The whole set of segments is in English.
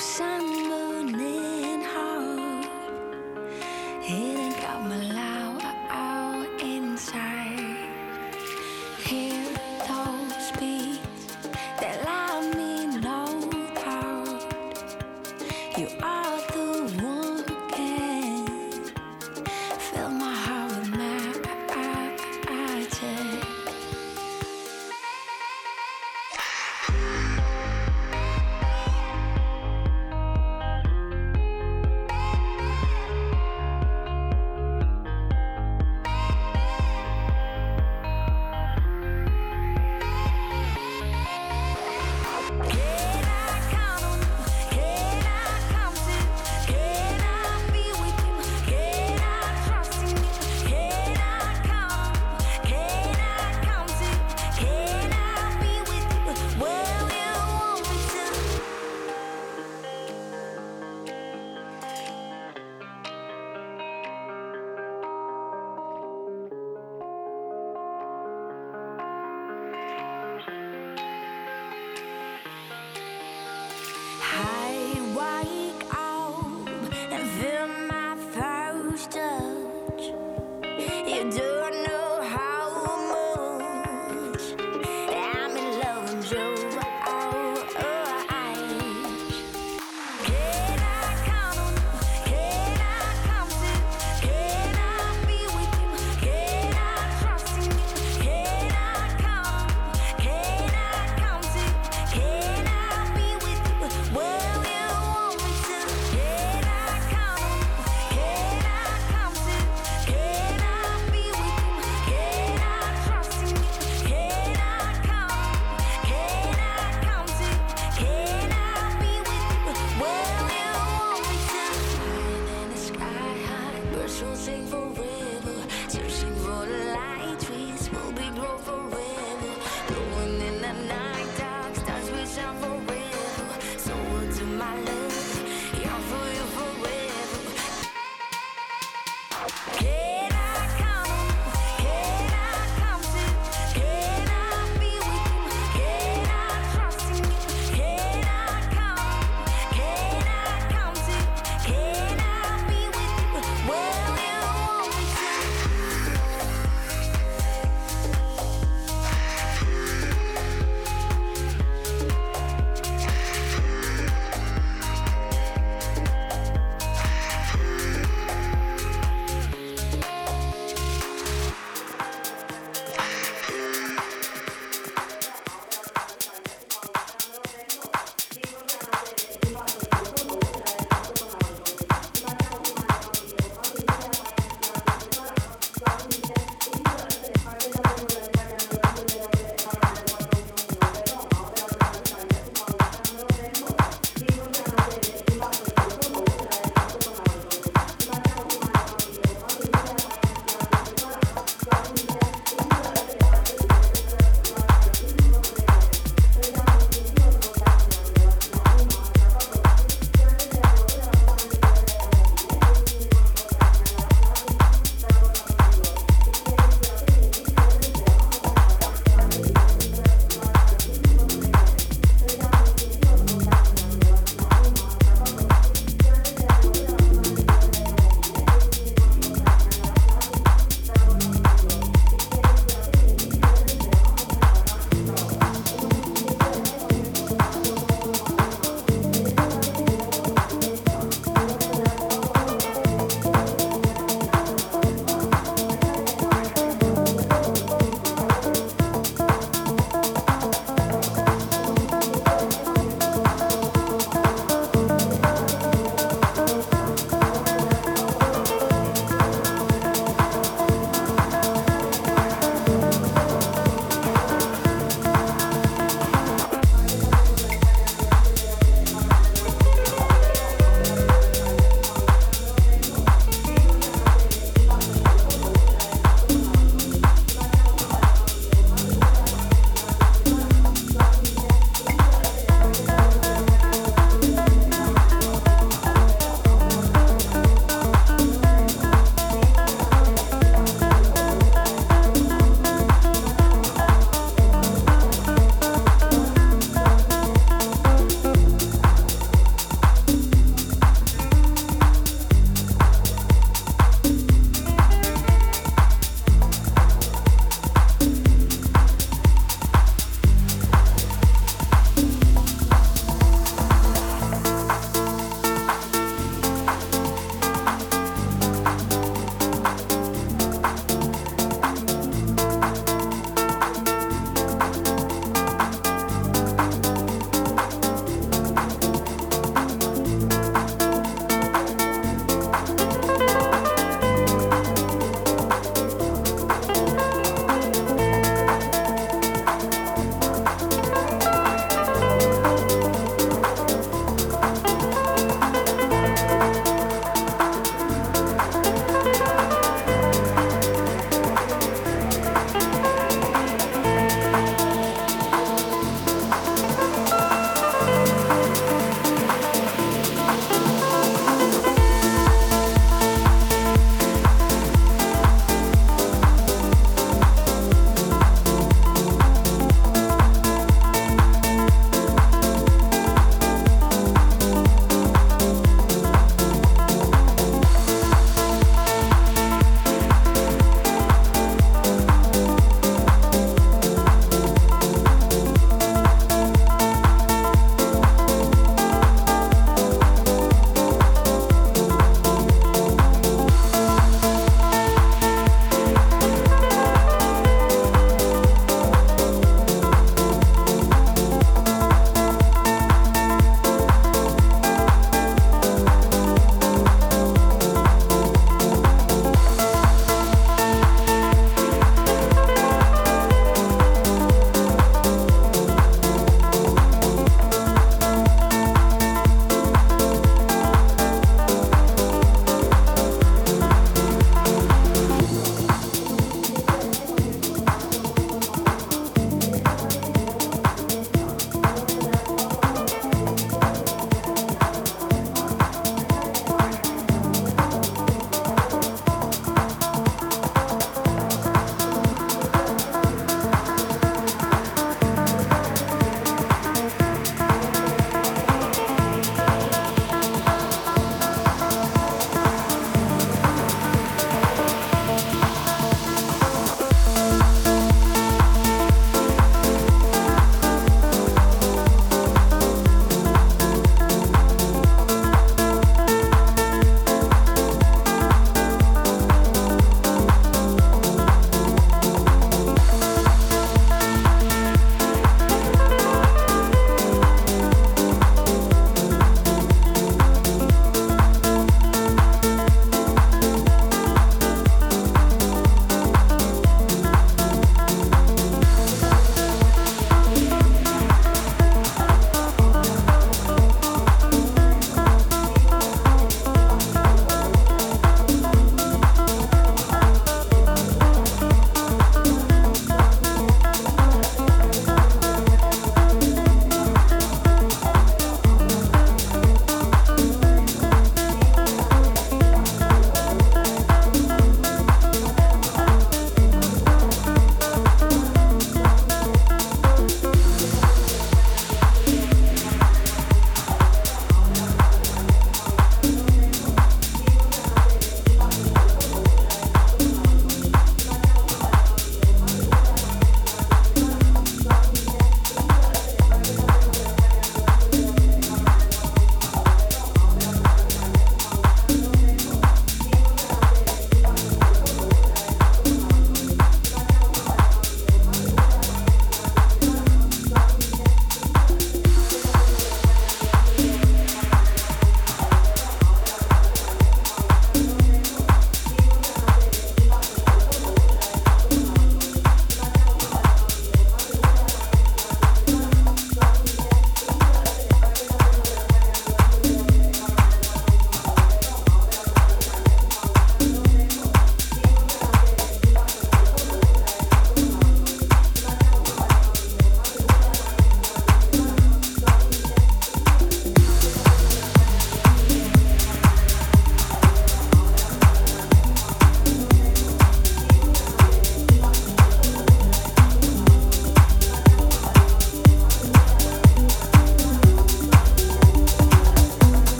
Of sound.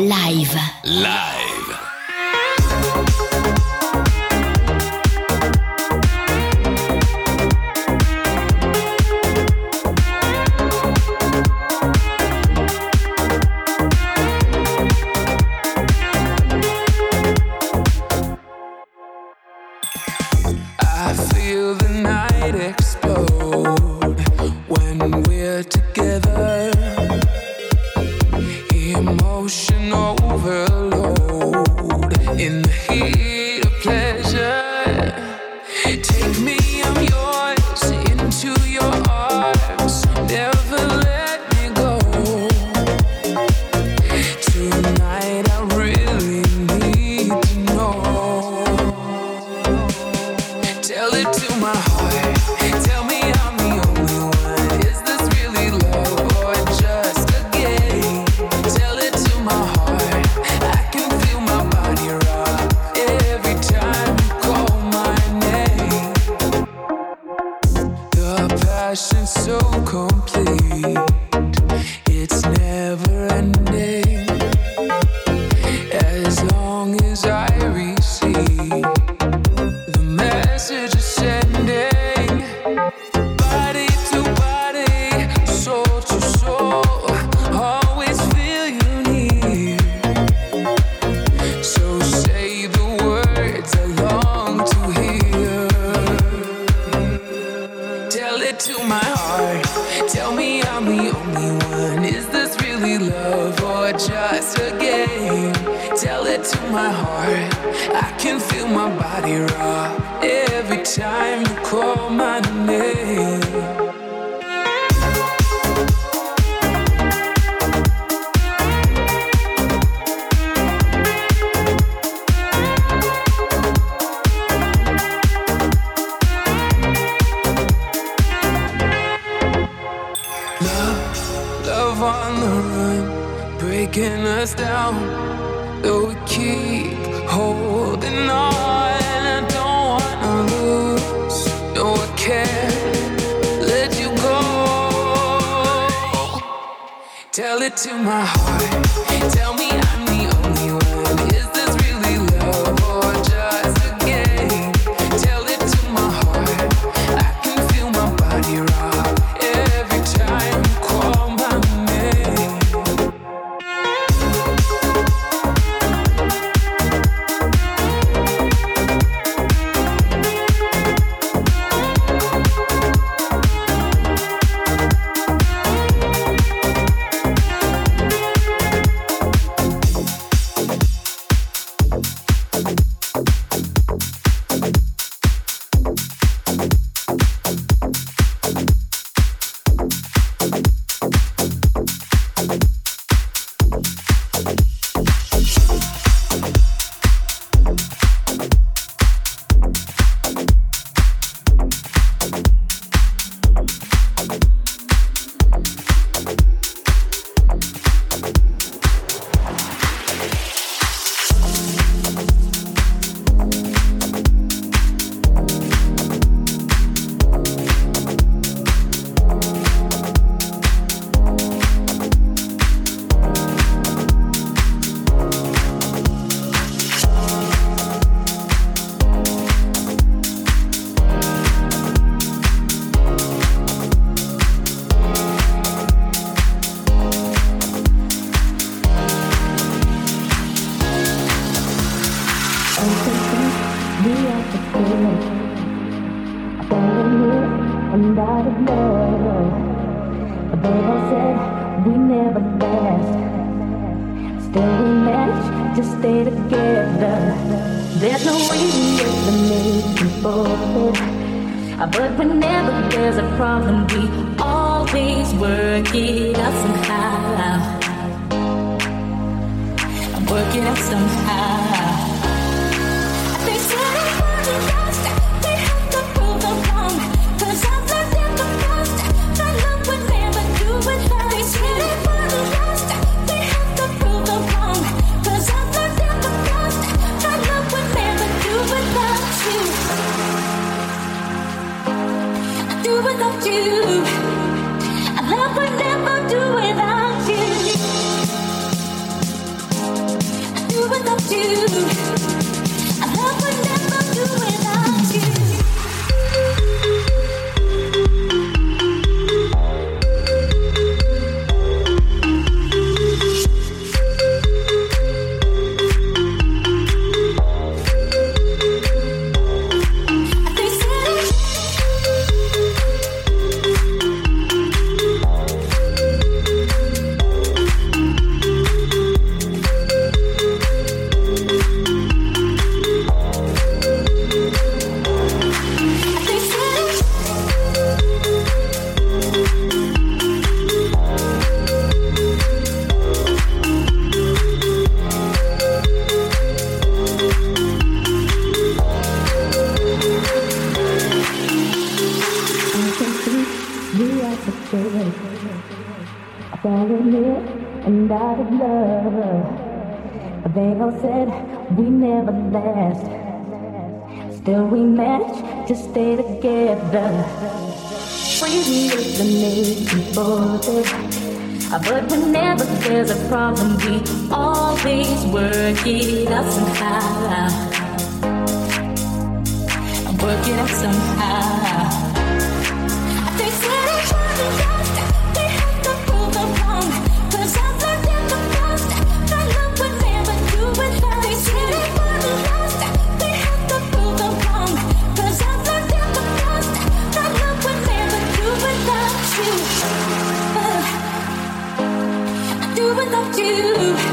My heart. but whenever there's a problem, we always work it out somehow. Work it out somehow. I think that I you.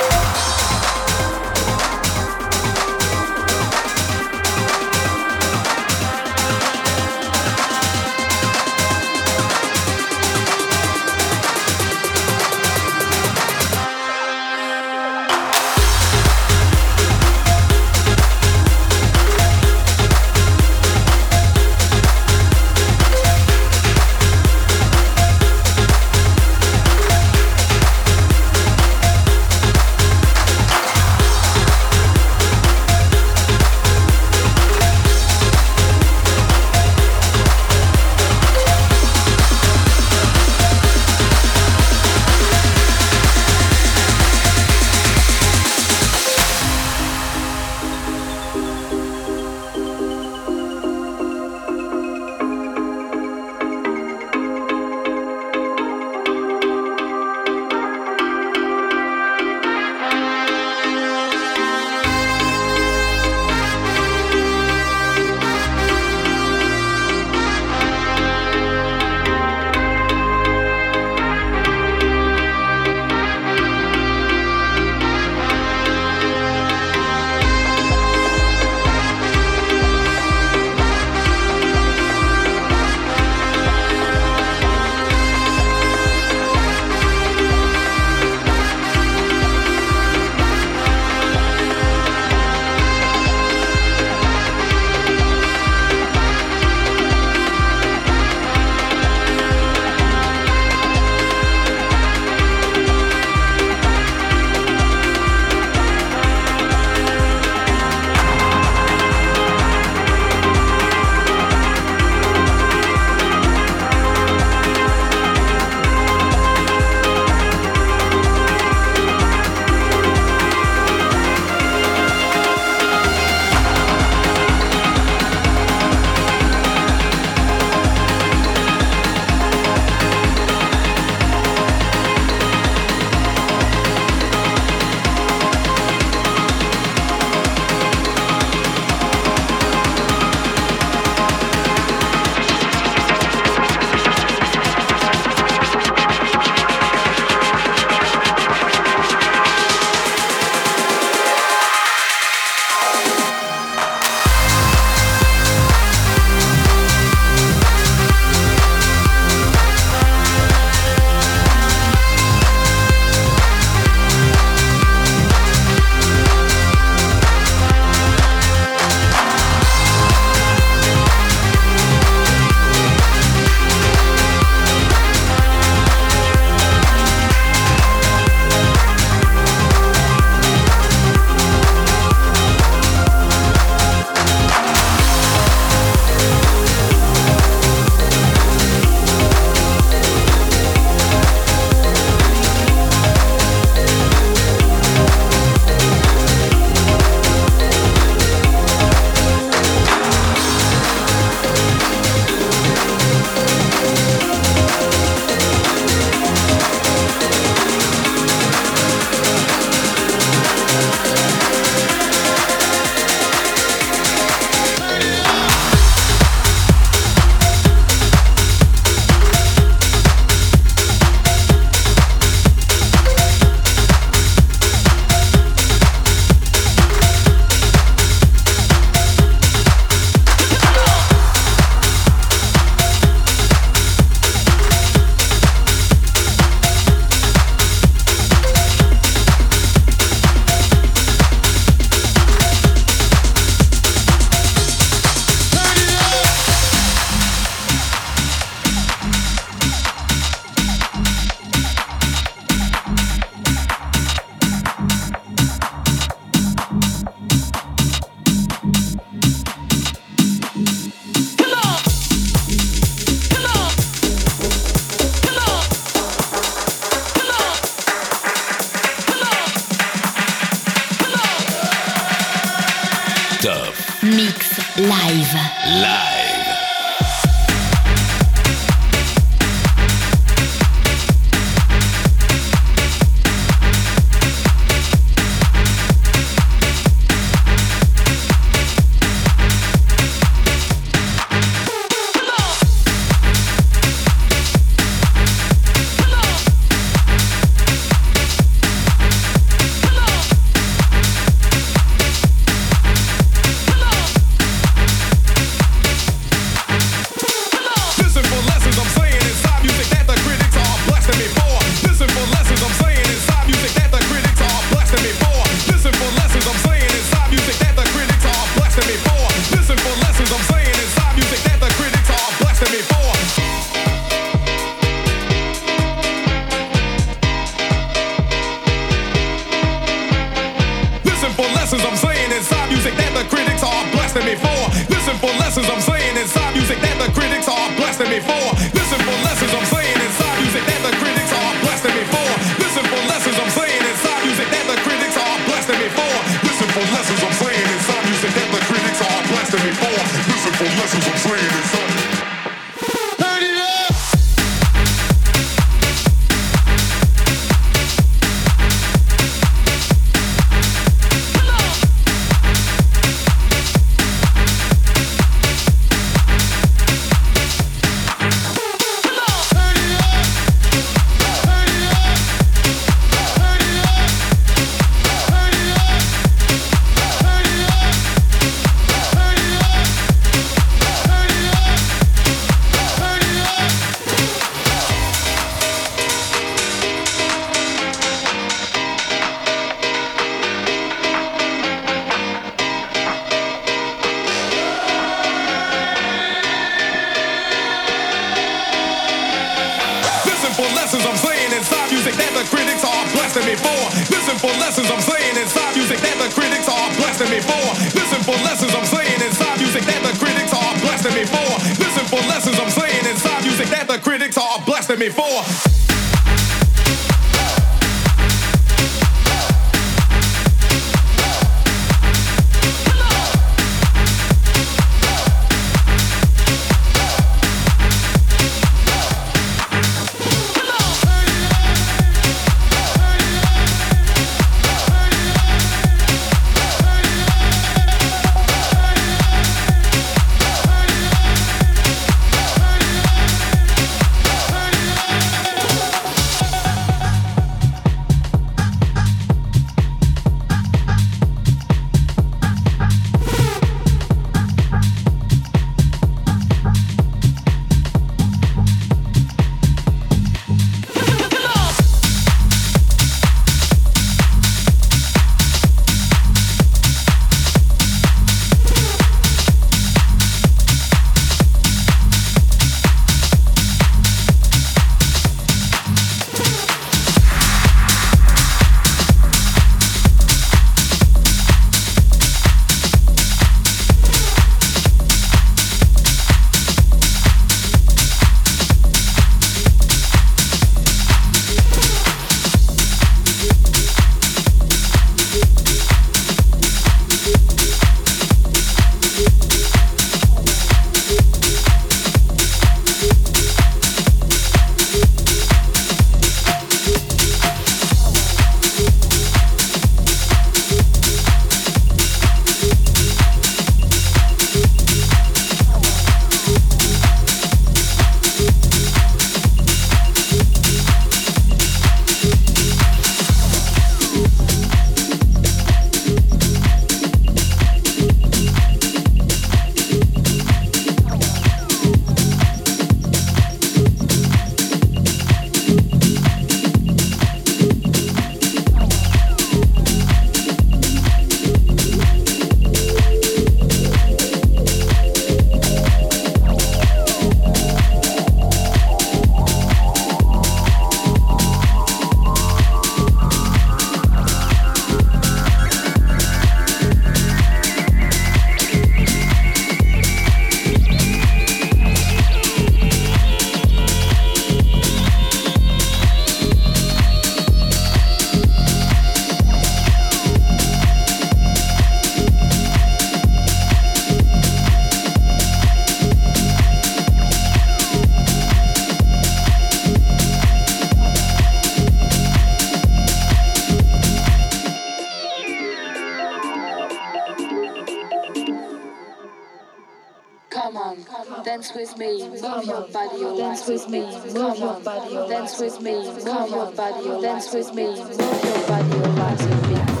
Body, oh, dance with me, move your body, oh, dance with me, move your body, oh, dance with me.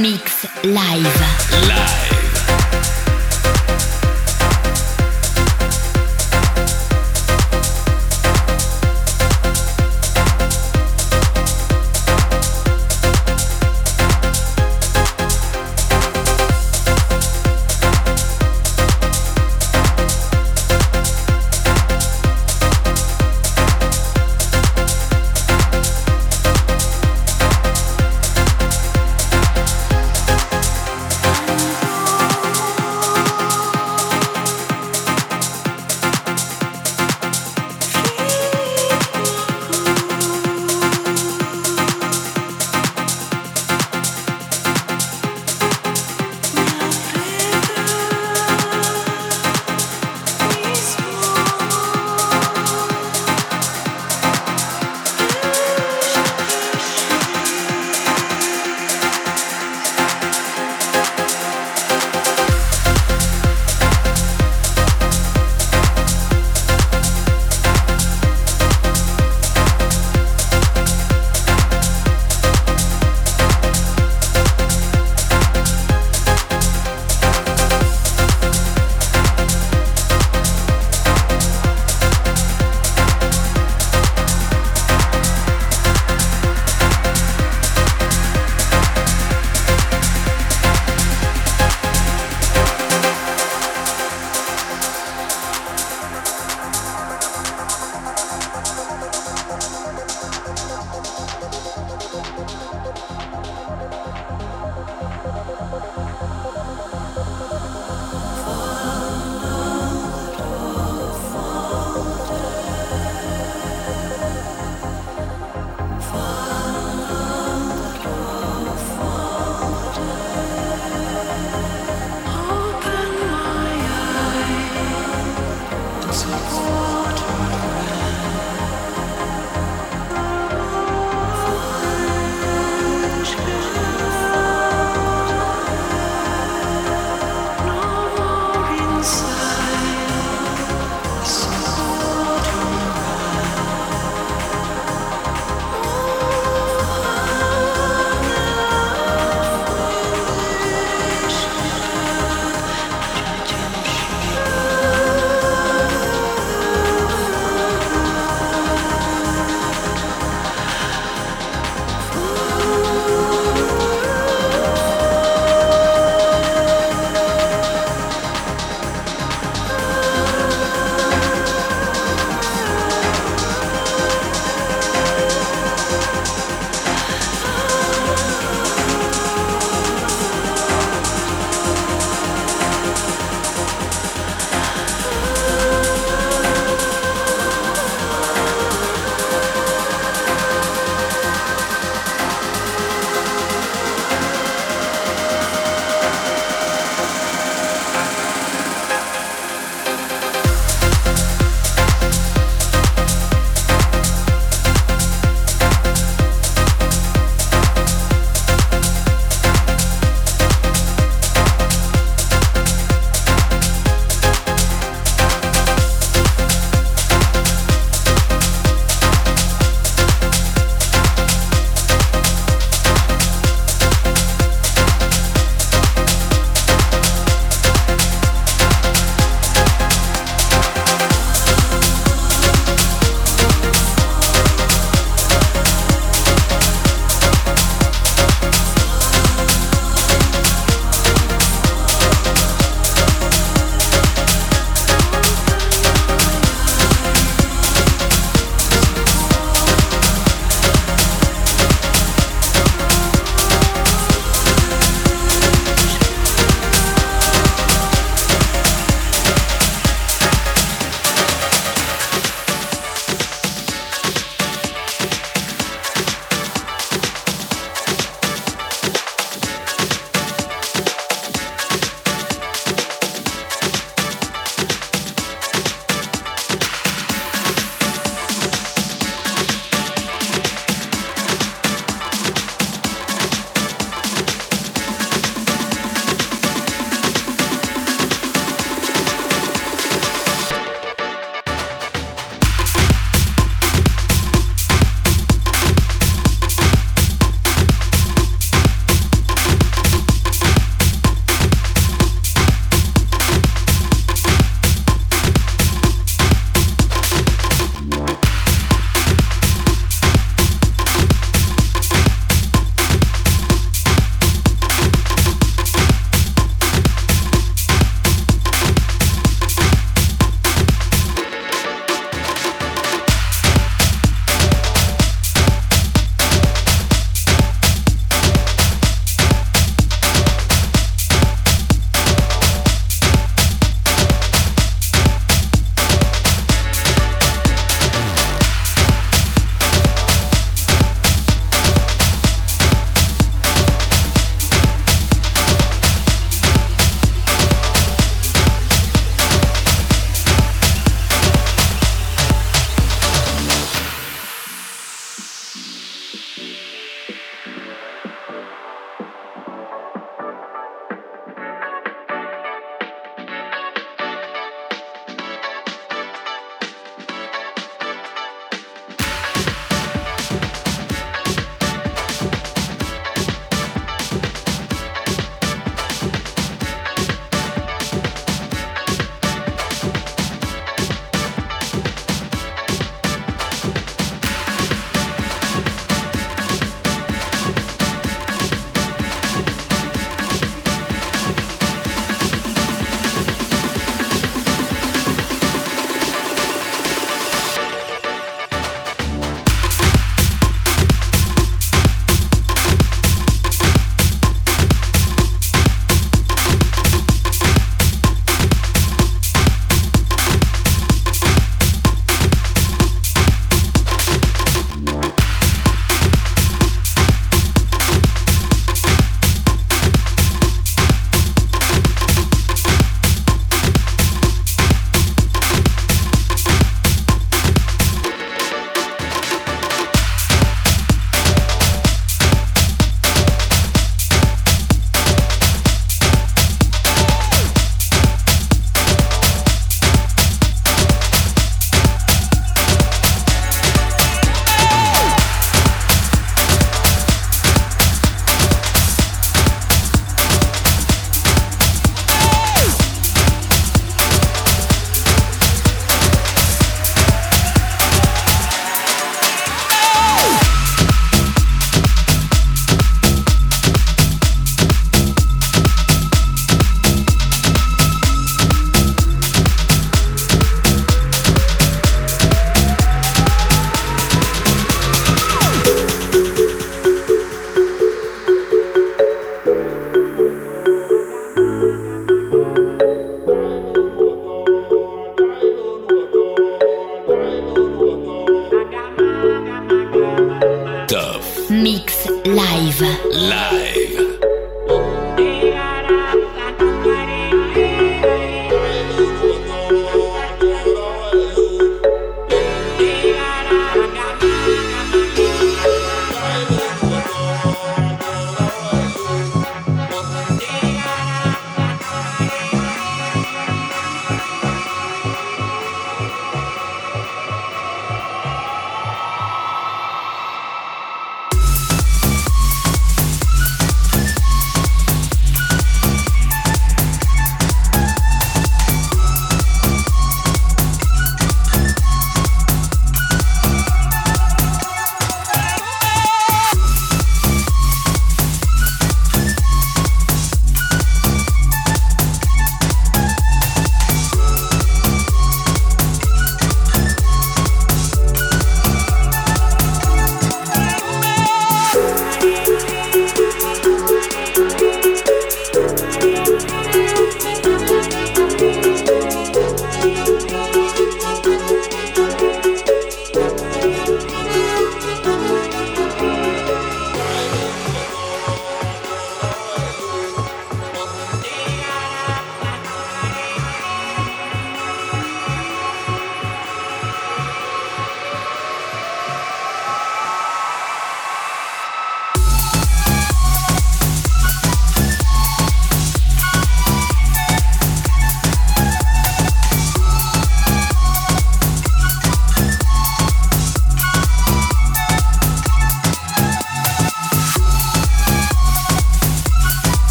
Mix Live. Live.